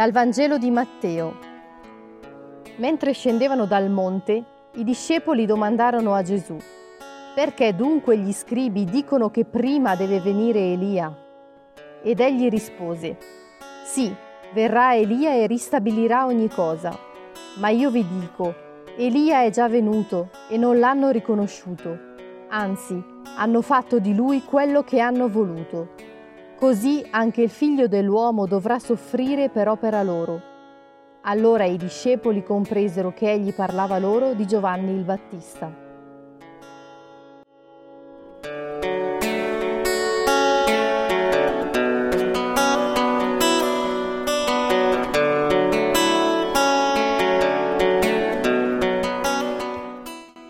Dal Vangelo di Matteo. Mentre scendevano dal monte, i discepoli domandarono a Gesù, perché dunque gli scribi dicono che prima deve venire Elia? Ed egli rispose, sì, verrà Elia e ristabilirà ogni cosa. Ma io vi dico, Elia è già venuto e non l'hanno riconosciuto, anzi, hanno fatto di lui quello che hanno voluto Così anche il figlio dell'uomo dovrà soffrire per opera loro. Allora i discepoli compresero che egli parlava loro di Giovanni il Battista.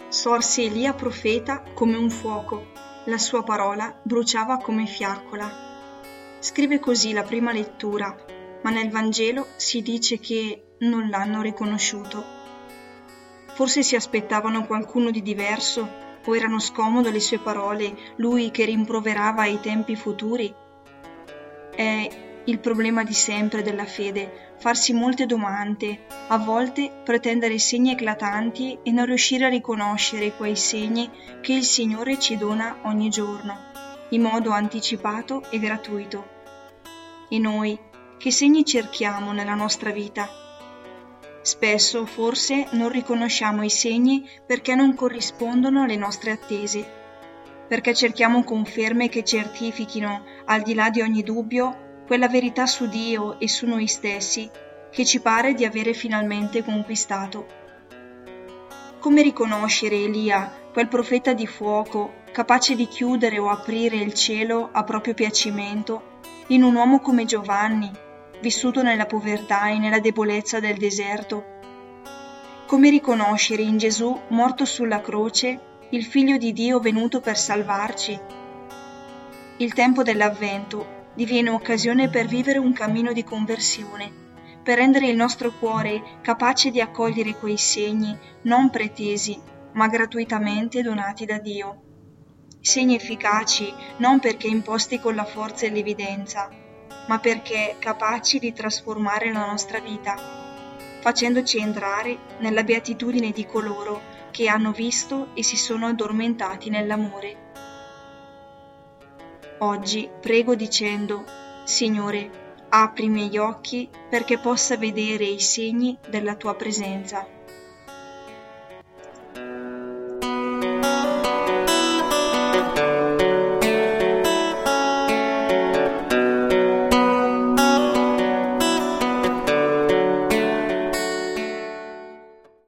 Sorse Elia profeta come un fuoco, la sua parola bruciava come fiaccola. Scrive così la prima lettura, ma nel Vangelo si dice che non l'hanno riconosciuto. Forse si aspettavano qualcuno di diverso o erano scomode le sue parole, lui che rimproverava i tempi futuri? È il problema di sempre della fede, farsi molte domande, a volte pretendere segni eclatanti e non riuscire a riconoscere quei segni che il Signore ci dona ogni giorno in modo anticipato e gratuito. E noi, che segni cerchiamo nella nostra vita? Spesso forse non riconosciamo i segni perché non corrispondono alle nostre attese, perché cerchiamo conferme che certifichino, al di là di ogni dubbio, quella verità su Dio e su noi stessi che ci pare di avere finalmente conquistato. Come riconoscere Elia, quel profeta di fuoco, capace di chiudere o aprire il cielo a proprio piacimento, in un uomo come Giovanni, vissuto nella povertà e nella debolezza del deserto? Come riconoscere in Gesù, morto sulla croce, il Figlio di Dio venuto per salvarci? Il tempo dell'avvento diviene occasione per vivere un cammino di conversione, per rendere il nostro cuore capace di accogliere quei segni non pretesi, ma gratuitamente donati da Dio segni efficaci non perché imposti con la forza e l'evidenza, ma perché capaci di trasformare la nostra vita, facendoci entrare nella beatitudine di coloro che hanno visto e si sono addormentati nell'amore. Oggi prego dicendo, Signore, apri i miei occhi perché possa vedere i segni della tua presenza.